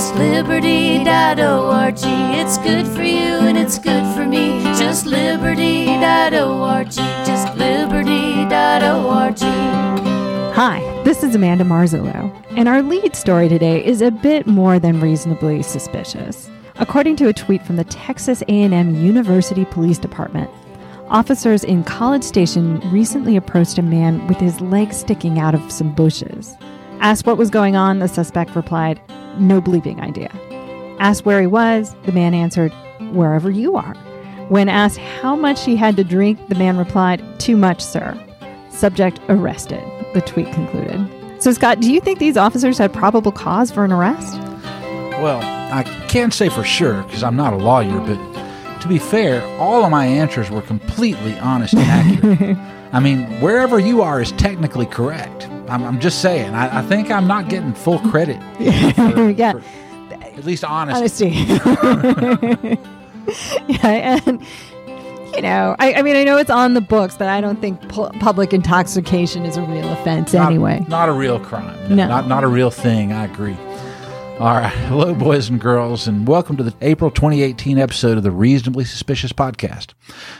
Just liberty.org. It's good for you and it's good for me. Just liberty.org. Just liberty.org. Hi, this is Amanda Marzullo, and our lead story today is a bit more than reasonably suspicious. According to a tweet from the Texas A&M University Police Department, officers in College Station recently approached a man with his leg sticking out of some bushes. Asked what was going on, the suspect replied, "No bleeping idea." Asked where he was, the man answered, "Wherever you are." When asked how much he had to drink, the man replied, "Too much, sir." Subject arrested, the tweet concluded. So, Scott, do you think these officers had probable cause for an arrest? Well, I can't say for sure because I'm not a lawyer, but to be fair, all of my answers were completely honest and accurate. I mean, wherever you are is technically correct. I'm, I'm just saying. I, I, think I'm not getting full credit. For, yeah. For at least honesty. Honesty. yeah, and you know, I, I, mean, I know it's on the books, but I don't think pu- public intoxication is a real offense not, anyway. Not a real crime. No. Not, not a real thing. I agree. All right. Hello, boys and girls, and welcome to the April 2018 episode of the Reasonably Suspicious Podcast.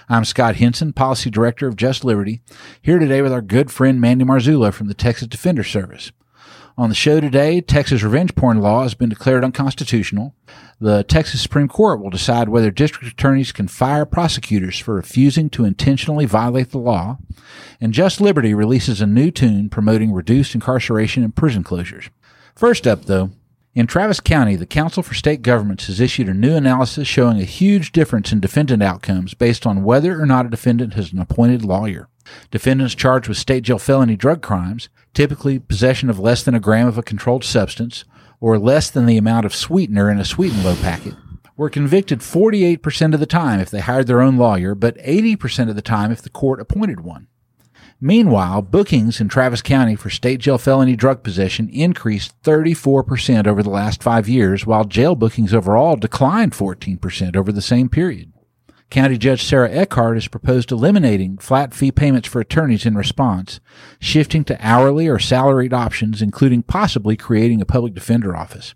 I'm Scott Henson, Policy Director of Just Liberty, here today with our good friend Mandy Marzullo from the Texas Defender Service. On the show today, Texas revenge porn law has been declared unconstitutional. The Texas Supreme Court will decide whether district attorneys can fire prosecutors for refusing to intentionally violate the law. And Just Liberty releases a new tune promoting reduced incarceration and prison closures. First up, though, in Travis County, the Council for State Governments has issued a new analysis showing a huge difference in defendant outcomes based on whether or not a defendant has an appointed lawyer. Defendants charged with state jail felony drug crimes, typically possession of less than a gram of a controlled substance or less than the amount of sweetener in a sweet and low packet, were convicted 48% of the time if they hired their own lawyer, but 80% of the time if the court appointed one. Meanwhile, bookings in Travis County for state jail felony drug possession increased 34% over the last five years, while jail bookings overall declined 14% over the same period. County Judge Sarah Eckhardt has proposed eliminating flat fee payments for attorneys in response, shifting to hourly or salaried options, including possibly creating a public defender office.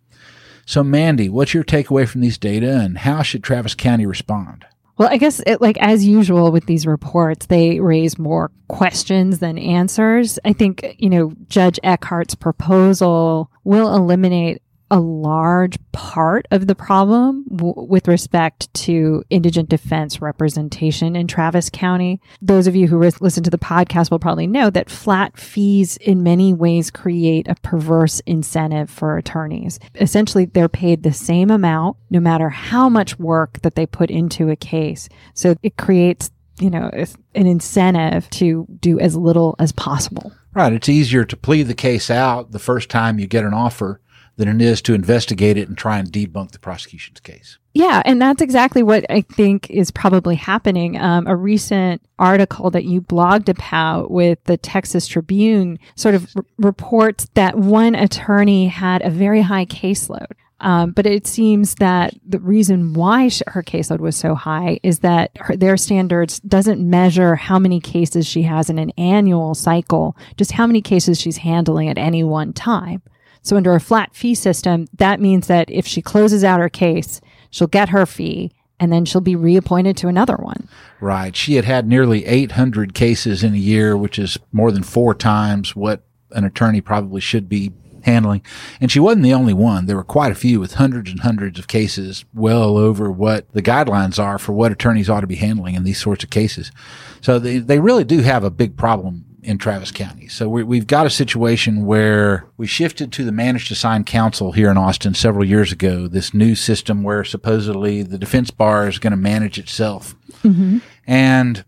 So, Mandy, what's your takeaway from these data and how should Travis County respond? Well, I guess it, like as usual with these reports, they raise more questions than answers. I think, you know, Judge Eckhardt's proposal will eliminate a large part of the problem w- with respect to indigent defense representation in Travis County. Those of you who re- listen to the podcast will probably know that flat fees in many ways create a perverse incentive for attorneys. Essentially, they're paid the same amount no matter how much work that they put into a case. So it creates you know, an incentive to do as little as possible. Right. It's easier to plead the case out the first time you get an offer than it is to investigate it and try and debunk the prosecution's case. Yeah, and that's exactly what I think is probably happening. Um, a recent article that you blogged about with the Texas Tribune sort of r- reports that one attorney had a very high caseload. Um, but it seems that the reason why her caseload was so high is that her, their standards doesn't measure how many cases she has in an annual cycle, just how many cases she's handling at any one time. So under a flat fee system, that means that if she closes out her case, she'll get her fee and then she'll be reappointed to another one. Right. She had had nearly 800 cases in a year, which is more than four times what an attorney probably should be handling. And she wasn't the only one. There were quite a few with hundreds and hundreds of cases, well over what the guidelines are for what attorneys ought to be handling in these sorts of cases. So they, they really do have a big problem in Travis County. So we, have got a situation where we shifted to the managed assigned counsel here in Austin several years ago, this new system where supposedly the defense bar is going to manage itself. Mm-hmm. And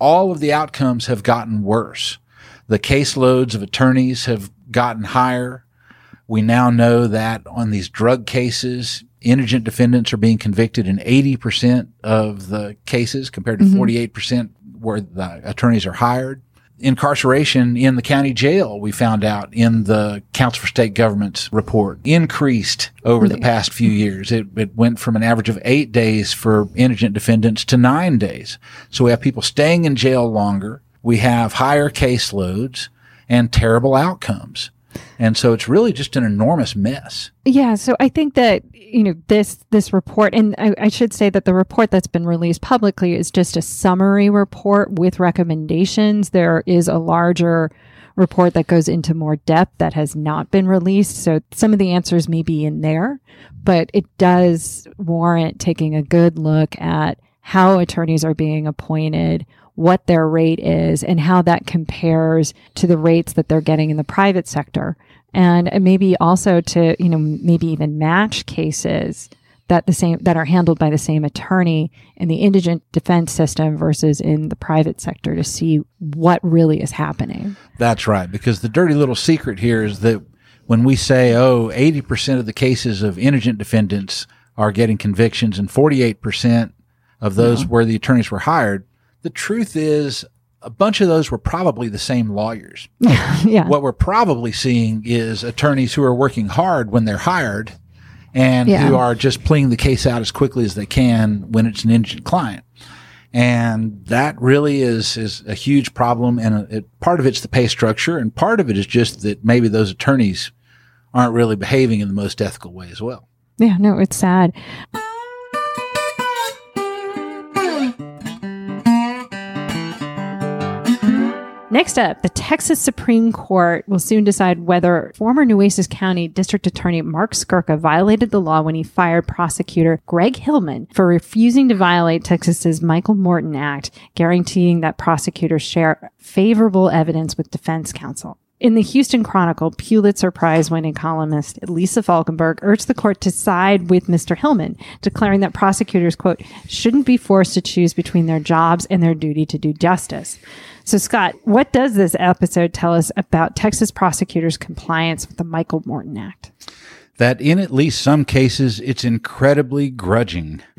all of the outcomes have gotten worse. The caseloads of attorneys have gotten higher. We now know that on these drug cases, indigent defendants are being convicted in 80% of the cases compared to mm-hmm. 48% where the attorneys are hired incarceration in the county jail, we found out in the Council for State Government's report, increased over the past few years. It, it went from an average of eight days for indigent defendants to nine days. So we have people staying in jail longer. We have higher caseloads and terrible outcomes. And so it's really just an enormous mess. Yeah, so I think that you know this this report, and I, I, should say that the report that's been released publicly is just a summary report with recommendations. There is a larger report that goes into more depth that has not been released. So some of the answers may be in there, but it does warrant taking a good look at how attorneys are being appointed, what their rate is, and how that compares to the rates that they're getting in the private sector. And maybe also to, you know, maybe even match cases that the same that are handled by the same attorney in the indigent defense system versus in the private sector to see what really is happening. That's right because the dirty little secret here is that when we say oh 80% of the cases of indigent defendants are getting convictions and 48% of those yeah. where the attorneys were hired the truth is a bunch of those were probably the same lawyers. yeah. What we're probably seeing is attorneys who are working hard when they're hired and yeah. who are just pleading the case out as quickly as they can when it's an indigent client. And that really is, is a huge problem. And it, part of it's the pay structure and part of it is just that maybe those attorneys aren't really behaving in the most ethical way as well. Yeah, no, it's sad. Next up, the Texas Supreme Court will soon decide whether former Nueces County District Attorney Mark Skurka violated the law when he fired prosecutor Greg Hillman for refusing to violate Texas's Michael Morton Act, guaranteeing that prosecutors share favorable evidence with defense counsel. In the Houston Chronicle, Pulitzer Prize winning columnist Lisa Falkenberg urged the court to side with Mr. Hillman, declaring that prosecutors, quote, shouldn't be forced to choose between their jobs and their duty to do justice. So, Scott, what does this episode tell us about Texas prosecutors' compliance with the Michael Morton Act? That in at least some cases, it's incredibly grudging.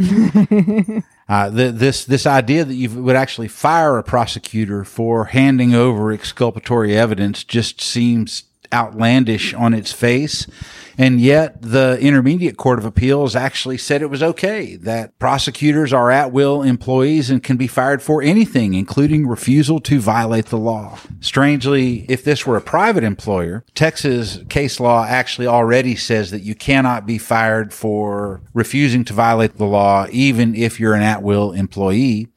uh, the, this this idea that you would actually fire a prosecutor for handing over exculpatory evidence just seems outlandish on its face. And yet the Intermediate Court of Appeals actually said it was okay that prosecutors are at will employees and can be fired for anything, including refusal to violate the law. Strangely, if this were a private employer, Texas case law actually already says that you cannot be fired for refusing to violate the law, even if you're an at will employee.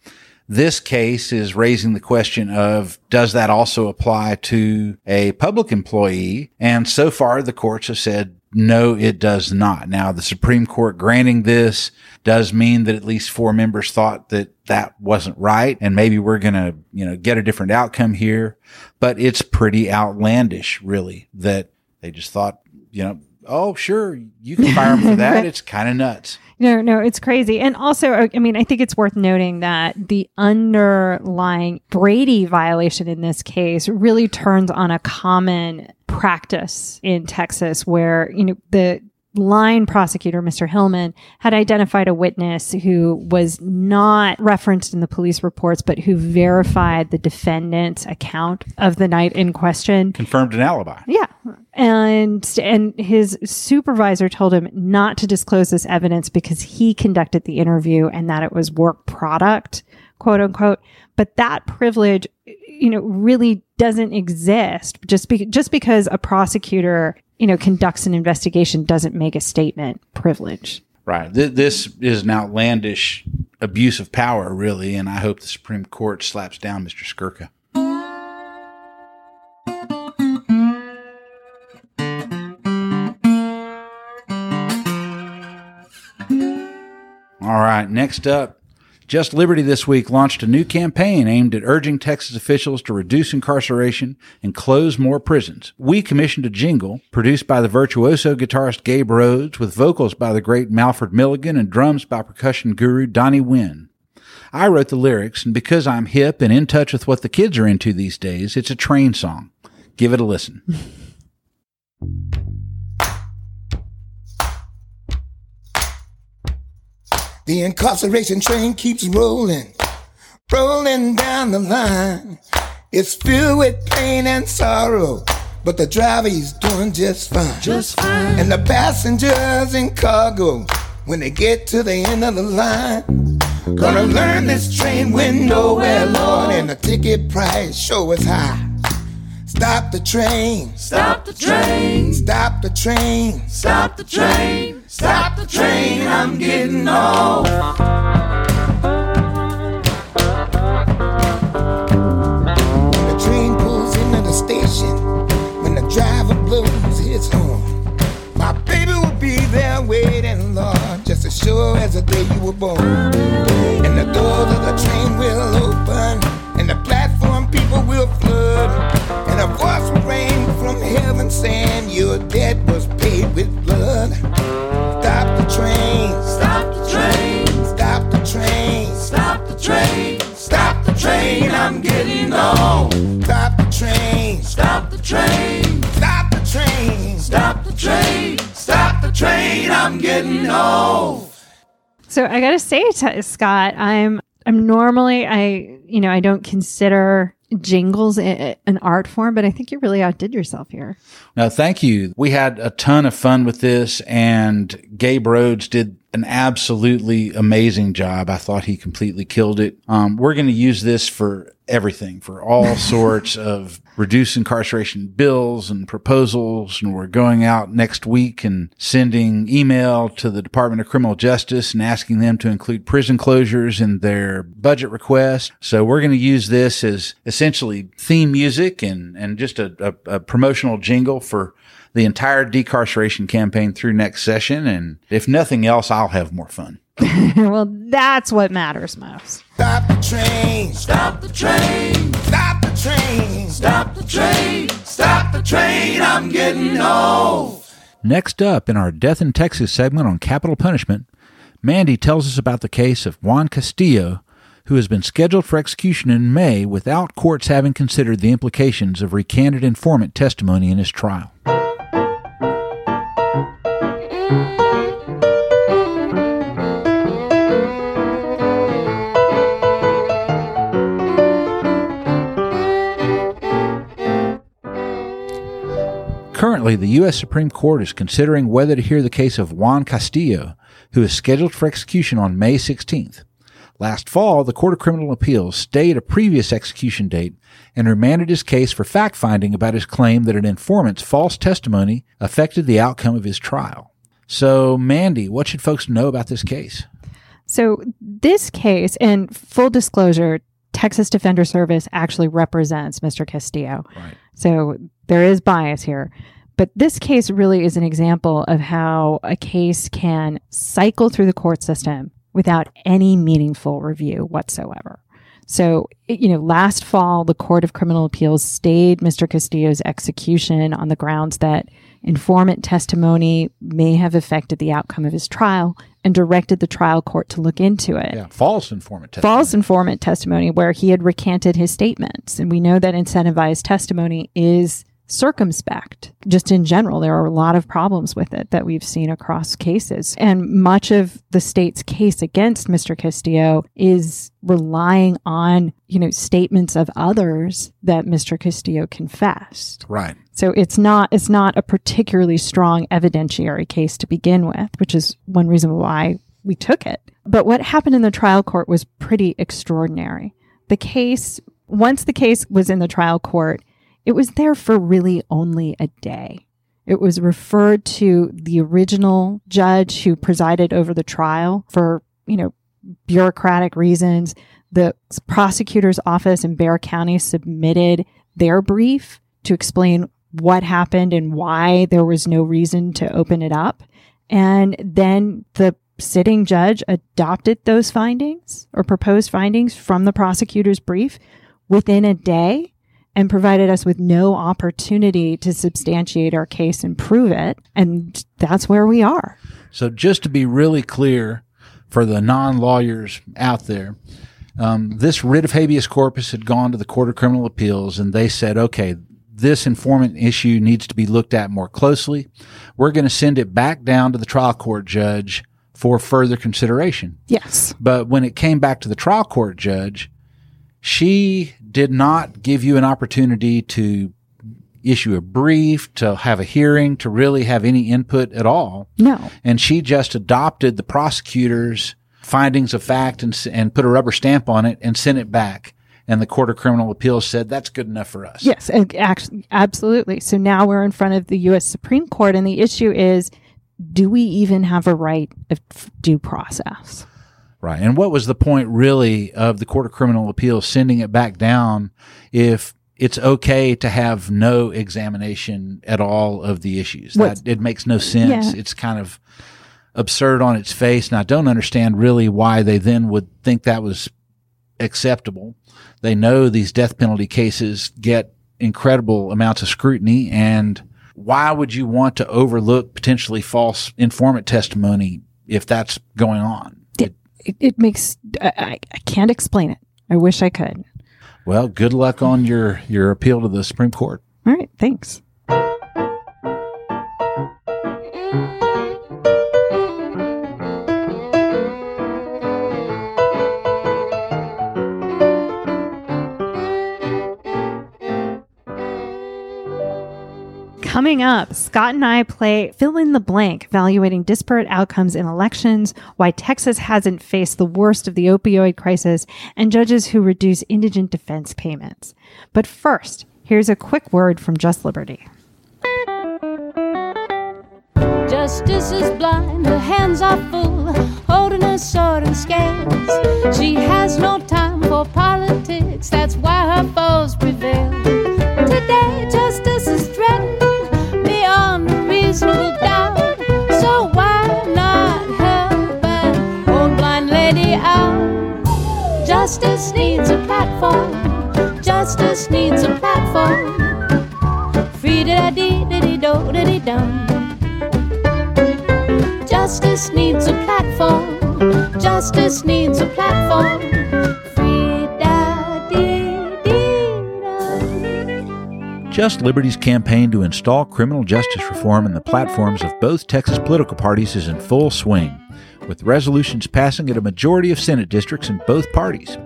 This case is raising the question of does that also apply to a public employee? And so far, the courts have said no, it does not. Now, the Supreme Court granting this does mean that at least four members thought that that wasn't right. And maybe we're going to, you know, get a different outcome here, but it's pretty outlandish, really, that they just thought, you know, oh, sure, you can fire him for that. it's kind of nuts. No, no, it's crazy. And also, uh, I mean, I think it's worth noting that the underlying Brady violation in this case really turns on a common practice in Texas where, you know, the line prosecutor, Mr. Hillman, had identified a witness who was not referenced in the police reports, but who verified the defendant's account of the night in question. Confirmed an alibi. Yeah. And and his supervisor told him not to disclose this evidence because he conducted the interview and that it was work product, quote unquote. But that privilege, you know, really doesn't exist just be, just because a prosecutor you know, conducts an investigation doesn't make a statement privilege. Right. This is an outlandish abuse of power, really, and I hope the Supreme Court slaps down Mr. Skurka. All right, next up, just Liberty this week launched a new campaign aimed at urging Texas officials to reduce incarceration and close more prisons. We commissioned a jingle produced by the virtuoso guitarist Gabe Rhodes with vocals by the great Malford Milligan and drums by percussion guru Donnie Wynn. I wrote the lyrics, and because I'm hip and in touch with what the kids are into these days, it's a train song. Give it a listen. The incarceration train keeps rolling, rolling down the line. It's filled with pain and sorrow, but the driver is doing just fine. Just fine. And the passengers in cargo, when they get to the end of the line, gonna learn this train went nowhere, Lord, and the ticket price sure is high. Stop the train. Stop the train. Stop the train. Stop the train. Stop the train. I'm getting off. When the train pulls into the station when the driver blows his horn. My baby will be there waiting, Lord, just as sure as the day you were born. And the doors of the train will open, and the platform people will flood. And a voice will ring from heaven saying, Your debt was So I got to say, Scott, I'm I'm normally I you know I don't consider jingles an art form, but I think you really outdid yourself here. No, thank you. We had a ton of fun with this, and Gabe Rhodes did an absolutely amazing job. I thought he completely killed it. Um, we're going to use this for everything, for all sorts of reduce incarceration bills and proposals. And we're going out next week and sending email to the Department of Criminal Justice and asking them to include prison closures in their budget request. So we're going to use this as essentially theme music and, and just a, a, a promotional jingle for the entire decarceration campaign through next session. And if nothing else, I'll have more fun. well, that's what matters most. Stop the train, Stop the train. stop the train. Stop the train. Stop the train. I'm getting old. Next up in our Death in Texas segment on capital punishment, Mandy tells us about the case of Juan Castillo, who has been scheduled for execution in May without courts having considered the implications of recanted informant testimony in his trial. Currently, the U.S. Supreme Court is considering whether to hear the case of Juan Castillo, who is scheduled for execution on May 16th. Last fall, the Court of Criminal Appeals stayed a previous execution date and remanded his case for fact finding about his claim that an informant's false testimony affected the outcome of his trial. So, Mandy, what should folks know about this case? So this case, and full disclosure, Texas Defender Service actually represents Mr. Castillo. Right. So there is bias here. But this case really is an example of how a case can cycle through the court system without any meaningful review whatsoever. So, you know, last fall, the Court of Criminal Appeals stayed Mr. Castillo's execution on the grounds that informant testimony may have affected the outcome of his trial and directed the trial court to look into it Yeah, false informant testimony. false informant testimony where he had recanted his statements. And we know that incentivized testimony is circumspect. Just in general, there are a lot of problems with it that we've seen across cases. And much of the state's case against Mr. Castillo is relying on, you know, statements of others that Mr. Castillo confessed. Right. So it's not it's not a particularly strong evidentiary case to begin with, which is one reason why we took it. But what happened in the trial court was pretty extraordinary. The case once the case was in the trial court, it was there for really only a day. It was referred to the original judge who presided over the trial for, you know, bureaucratic reasons. The prosecutor's office in Bexar County submitted their brief to explain what happened and why there was no reason to open it up. And then the sitting judge adopted those findings or proposed findings from the prosecutor's brief within a day and provided us with no opportunity to substantiate our case and prove it. And that's where we are. So, just to be really clear for the non lawyers out there, um, this writ of habeas corpus had gone to the Court of Criminal Appeals, and they said, okay, this informant issue needs to be looked at more closely. We're going to send it back down to the trial court judge for further consideration. Yes. But when it came back to the trial court judge, she did not give you an opportunity to issue a brief, to have a hearing, to really have any input at all. No. And she just adopted the prosecutor's findings of fact and, and put a rubber stamp on it and sent it back. And the Court of Criminal Appeals said that's good enough for us. Yes, and actually, absolutely. So now we're in front of the U.S. Supreme Court, and the issue is do we even have a right of due process? Right. And what was the point really of the Court of Criminal Appeals sending it back down if it's okay to have no examination at all of the issues? That it makes no sense. Yeah. It's kind of absurd on its face. And I don't understand really why they then would think that was acceptable. They know these death penalty cases get incredible amounts of scrutiny and why would you want to overlook potentially false informant testimony if that's going on? It, it, it makes, I, I I can't explain it. I wish I could. Well, good luck on your your appeal to the Supreme Court. All right, thanks. Mm. Coming up, Scott and I play fill in the blank, evaluating disparate outcomes in elections, why Texas hasn't faced the worst of the opioid crisis, and judges who reduce indigent defense payments. But first, here's a quick word from Just Liberty. Justice is blind, her hands are full, holding a sword and scales. She has no time for politics, that's why her Justice needs a platform. Justice needs a platform. Free da dee da dee do da dee dum. Justice needs a platform. Justice needs a platform. Free da. Just Liberty's campaign to install criminal justice reform in the platforms of both Texas political parties is in full swing, with resolutions passing at a majority of Senate districts in both parties.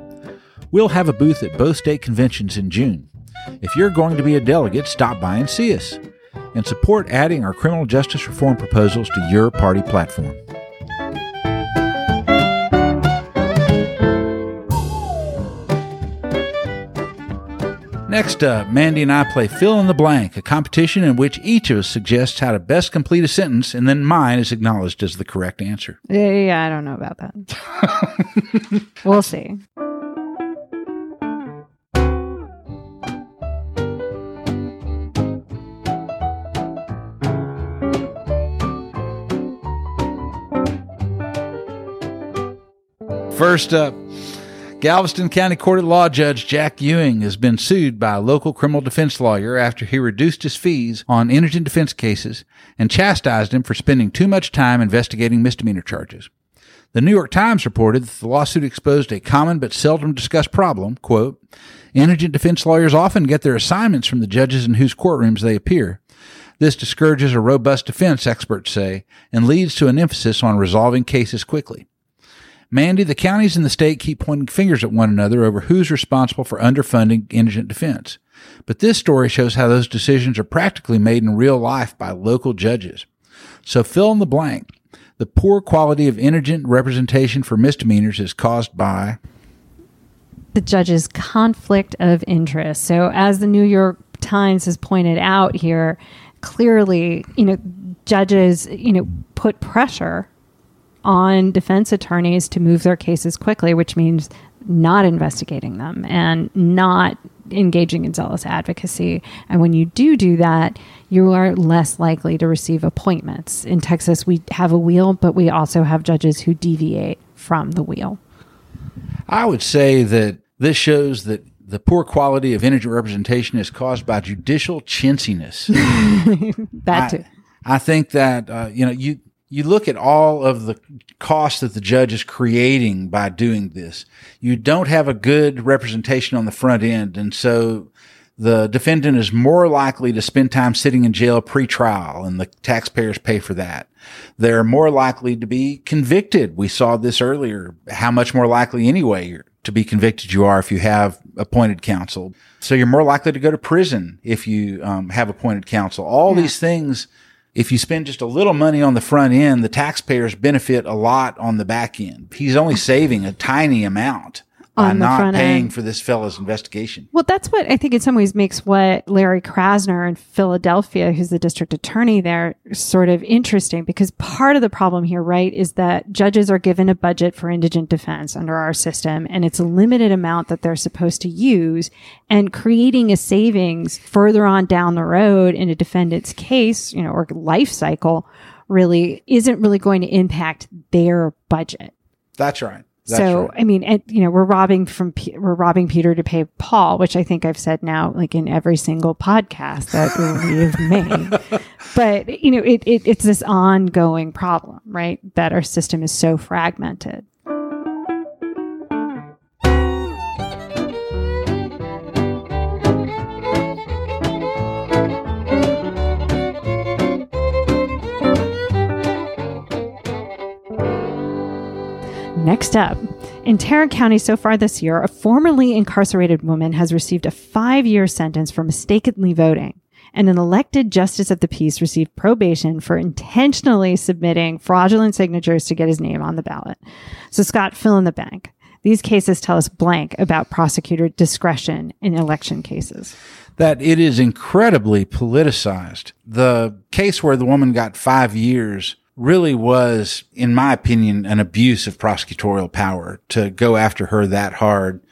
We'll have a booth at both state conventions in June. If you're going to be a delegate, stop by and see us and support adding our criminal justice reform proposals to your party platform. Next up, Mandy and I play Fill in the Blank, a competition in which each of us suggests how to best complete a sentence, and then mine is acknowledged as the correct answer. Yeah, yeah, I don't know about that. we'll see. First up, Galveston County Court of Law Judge Jack Ewing has been sued by a local criminal defense lawyer after he reduced his fees on indigent defense cases and chastised him for spending too much time investigating misdemeanor charges. The New York Times reported that the lawsuit exposed a common but seldom discussed problem. Quote, indigent defense lawyers often get their assignments from the judges in whose courtrooms they appear. This discourages a robust defense, experts say, and leads to an emphasis on resolving cases quickly. Mandy, the counties in the state keep pointing fingers at one another over who's responsible for underfunding indigent defense. But this story shows how those decisions are practically made in real life by local judges. So fill in the blank. The poor quality of indigent representation for misdemeanors is caused by the judge's conflict of interest. So, as the New York Times has pointed out here, clearly, you know, judges, you know, put pressure on defense attorneys to move their cases quickly, which means not investigating them and not engaging in zealous advocacy. And when you do do that, you are less likely to receive appointments. In Texas, we have a wheel, but we also have judges who deviate from the wheel. I would say that this shows that the poor quality of indigent representation is caused by judicial chintziness. That I, too. I think that uh, you know you you look at all of the costs that the judge is creating by doing this. You don't have a good representation on the front end, and so the defendant is more likely to spend time sitting in jail pre-trial, and the taxpayers pay for that. They're more likely to be convicted. We saw this earlier. How much more likely, anyway, to be convicted you are if you have appointed counsel. So you're more likely to go to prison if you um, have appointed counsel. All these things if you spend just a little money on the front end, the taxpayers benefit a lot on the back end. He's only saving a tiny amount by not paying end. for this fellow's investigation. Well, that's what I think in some ways makes what Larry Krasner in Philadelphia, who's the district attorney there, sort of interesting because part of the problem here, right, is that judges are given a budget for indigent defense under our system and it's a limited amount that they're supposed to use and creating a savings further on down the road in a defendant's case, you know, or life cycle really isn't really going to impact their budget. That's right. That's so right. I mean, and, you know, we're robbing from Pe- we're robbing Peter to pay Paul, which I think I've said now, like in every single podcast that we've made. But you know, it, it it's this ongoing problem, right? That our system is so fragmented. Next up, in Tarrant County so far this year, a formerly incarcerated woman has received a five year sentence for mistakenly voting, and an elected justice of the peace received probation for intentionally submitting fraudulent signatures to get his name on the ballot. So, Scott, fill in the blank. These cases tell us blank about prosecutor discretion in election cases. that it is incredibly politicized. The case where the woman got five years really was, in my opinion, an abuse of prosecutorial power to go after her that hard.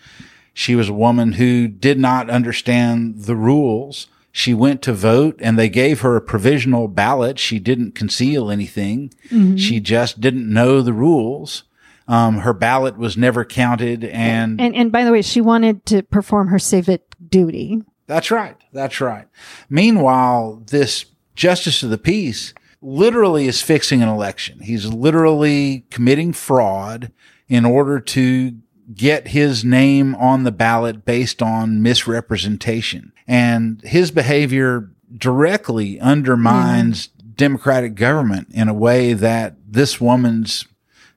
She was a woman who did not understand the rules. She went to vote and they gave her a provisional ballot. She didn't conceal anything. She just didn't know the rules. Um, her ballot was never counted and And, and by the way, she wanted to perform her civic duty. That's right. That's right. Meanwhile, this justice of the peace literally is fixing an election. He's literally committing fraud in order to get his name on the ballot based on misrepresentation. And his behavior directly undermines democratic government in a way that this woman's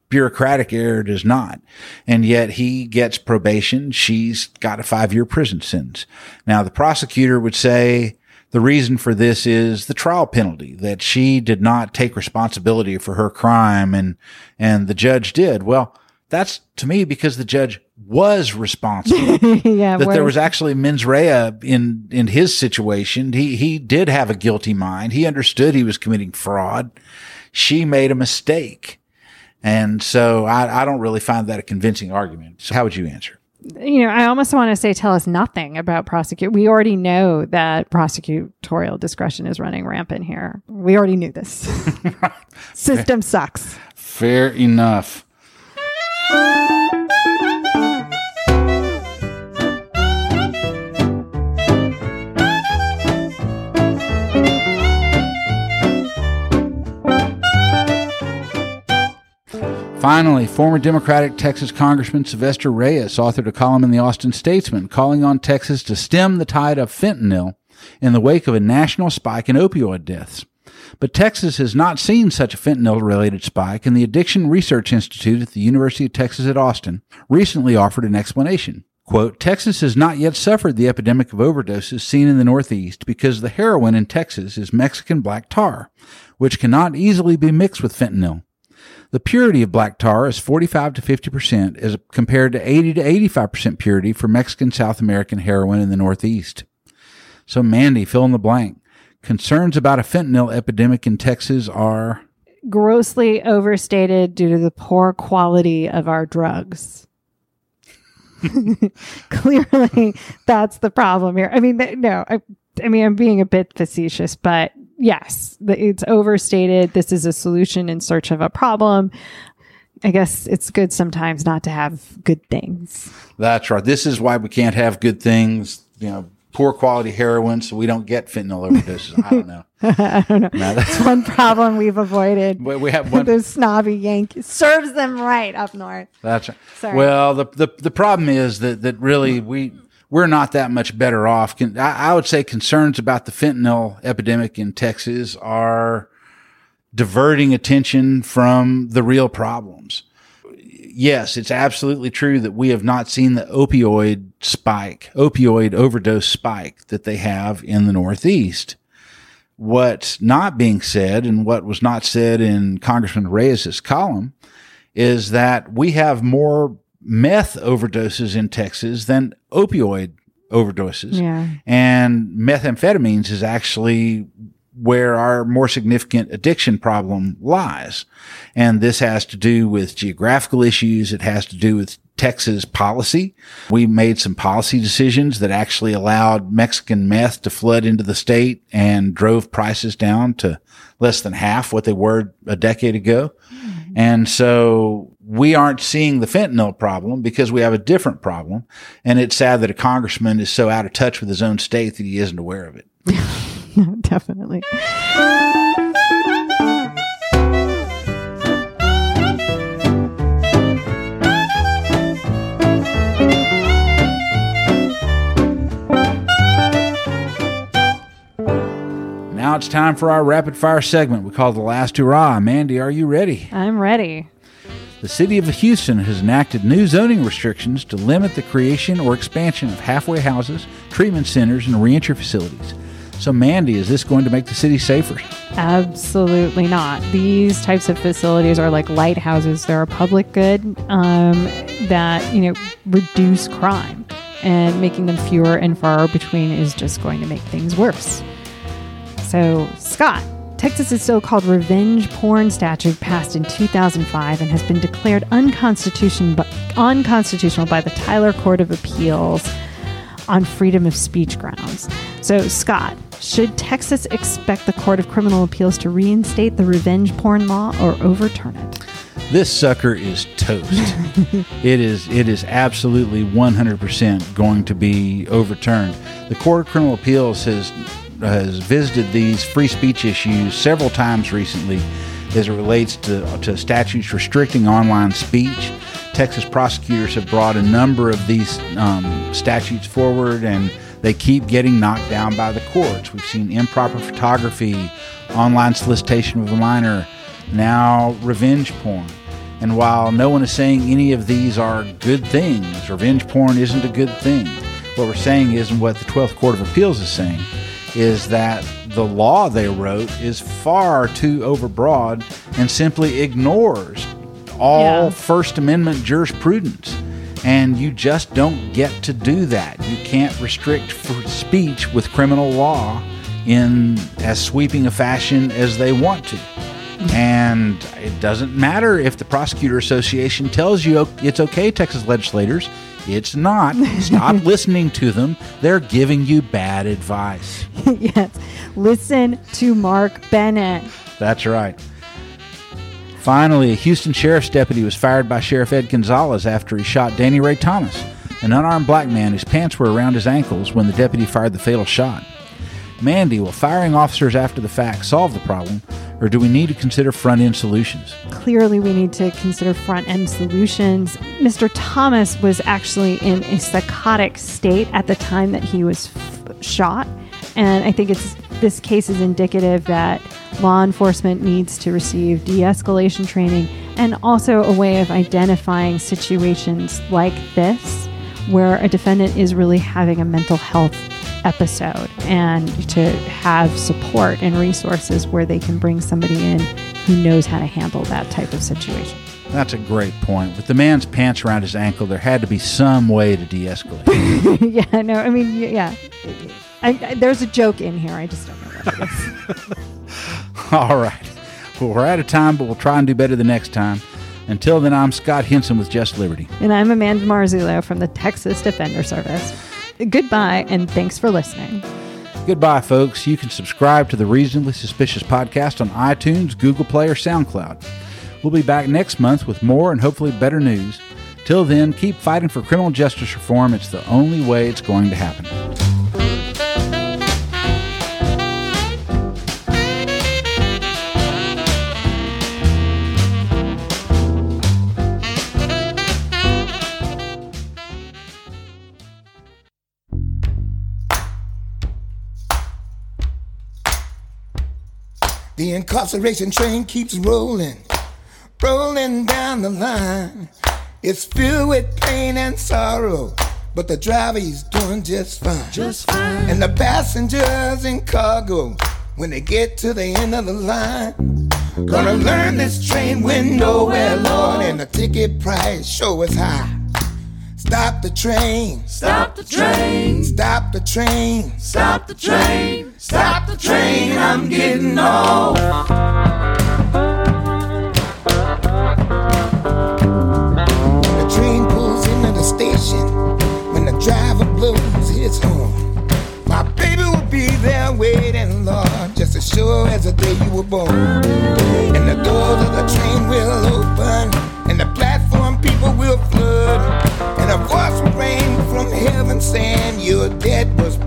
bureaucratic error does not. And yet he gets probation. She's got a five year prison sentence. Now the prosecutor would say the reason for this is the trial penalty that she did not take responsibility for her crime and, and the judge did. Well, that's to me because the judge was responsible yeah, that there was actually mens rea in in his situation. He he did have a guilty mind. He understood he was committing fraud. She made a mistake, and so I, I don't really find that a convincing argument. So how would you answer? You know, I almost want to say tell us nothing about prosecute. We already know that prosecutorial discretion is running rampant here. We already knew this. System sucks. Fair enough. Finally, former Democratic Texas Congressman Sylvester Reyes authored a column in the Austin Statesman calling on Texas to stem the tide of fentanyl in the wake of a national spike in opioid deaths. But Texas has not seen such a fentanyl related spike, and the Addiction Research Institute at the University of Texas at Austin recently offered an explanation. Quote, Texas has not yet suffered the epidemic of overdoses seen in the Northeast because the heroin in Texas is Mexican black tar, which cannot easily be mixed with fentanyl. The purity of black tar is 45 to 50% as compared to 80 to 85% purity for Mexican South American heroin in the Northeast. So, Mandy, fill in the blank. Concerns about a fentanyl epidemic in Texas are Grossly overstated due to the poor quality of our drugs. Clearly, that's the problem here. I mean, no, I, I mean, I'm being a bit facetious, but yes, it's overstated. This is a solution in search of a problem. I guess it's good sometimes not to have good things. that's right. This is why we can't have good things, you know, poor quality heroin, so we don't get fentanyl overdoses. I don't know. I don't know. No, that's, One problem we've avoided. we we have one. Those snobby Yankees serves them right up north. That's right. Sorry. Well, the, the the problem is that that really we we're not that much better off. Con- I, I would say concerns about the fentanyl epidemic in Texas are diverting attention from the real problems. Yes, it's absolutely true that we have not seen the opioid spike, opioid overdose spike that they have in the Northeast. What's not being said and what was not said in Congressman Reyes's column is that we have more meth overdoses in Texas than opioid overdoses. Yeah. And methamphetamines is actually where our more significant addiction problem lies. And this has to do with geographical issues. It has to do with Texas policy. We made some policy decisions that actually allowed Mexican meth to flood into the state and drove prices down to less than half what they were a decade ago. Hmm. And so we aren't seeing the fentanyl problem because we have a different problem. And it's sad that a congressman is so out of touch with his own state that he isn't aware of it. no, Definitely. Now it's time for our rapid fire segment we call the last hurrah. Mandy, are you ready? I'm ready. The city of Houston has enacted new zoning restrictions to limit the creation or expansion of halfway houses, treatment centers, and reentry facilities. So, Mandy, is this going to make the city safer? Absolutely not. These types of facilities are like lighthouses. They're a public good um, that you know reduce crime, and making them fewer and far between is just going to make things worse. So, Scott, Texas's so-called revenge porn statute passed in 2005 and has been declared unconstitution, unconstitutional by the Tyler Court of Appeals on freedom of speech grounds. So, Scott, should Texas expect the Court of Criminal Appeals to reinstate the revenge porn law or overturn it? This sucker is toast. it is it is absolutely 100% going to be overturned. The Court of Criminal Appeals has has visited these free speech issues several times recently as it relates to, to statutes restricting online speech. Texas prosecutors have brought a number of these um, statutes forward and they keep getting knocked down by the courts. We've seen improper photography, online solicitation of a minor, now revenge porn. And while no one is saying any of these are good things, revenge porn isn't a good thing. What we're saying isn't what the 12th Court of Appeals is saying, is that the law they wrote is far too overbroad and simply ignores all Yeah. First Amendment jurisprudence. And you just don't get to do that. You can't restrict speech with criminal law in as sweeping a fashion as they want to. And it doesn't matter if the prosecutor association tells you it's okay, Texas legislators. It's not. Stop listening to them. They're giving you bad advice. yes. Listen to Mark Bennett. That's right. Finally, a Houston sheriff's deputy was fired by Sheriff Ed Gonzalez after he shot Danny Ray Thomas, an unarmed black man whose pants were around his ankles when the deputy fired the fatal shot. Mandy, will firing officers after the fact solve the problem, or do we need to consider front end solutions? Clearly, we need to consider front end solutions. Mr. Thomas was actually in a psychotic state at the time that he was f- shot. And I think it's this case is indicative that law enforcement needs to receive de escalation training and also a way of identifying situations like this where a defendant is really having a mental health episode and to have support and resources where they can bring somebody in who knows how to handle that type of situation. That's a great point. With the man's pants around his ankle, there had to be some way to de escalate. yeah, no, I mean, yeah. I, I, there's a joke in here. I just don't know what it is. All right. Well, we're out of time, but we'll try and do better the next time. Until then, I'm Scott Henson with Just Liberty. and I'm Amanda Marzullo from the Texas Defender Service. Goodbye, and thanks for listening. Goodbye, folks. You can subscribe to the Reasonably Suspicious podcast on iTunes, Google Play, or SoundCloud. We'll be back next month with more and hopefully better news. Till then, keep fighting for criminal justice reform. It's the only way it's going to happen. The incarceration train keeps rolling, rolling down the line. It's filled with pain and sorrow, but the driver he's doing just fine. Just fine. And the passengers in cargo, when they get to the end of the line, gonna learn this train went nowhere, Lord, and the ticket price sure is high. Stop the train. Stop the train. Stop the train. Stop the train. Stop the train. I'm getting old. When the train pulls into the station when the driver blows his horn. My baby will be there waiting, Lord, just as sure as the day you were born. And the doors of the train will open, and the platform people will flood. And a voice will ring from heaven saying, Your debt was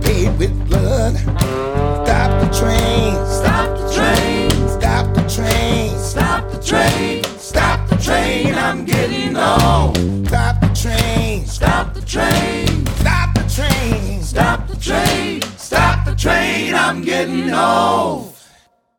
Stop the train, Stop the train. stop the train, Stop the train. Stop the train. I'm getting old. stop the train, Stop the train. stop the train. Stop the train. Stop the train. I'm getting old.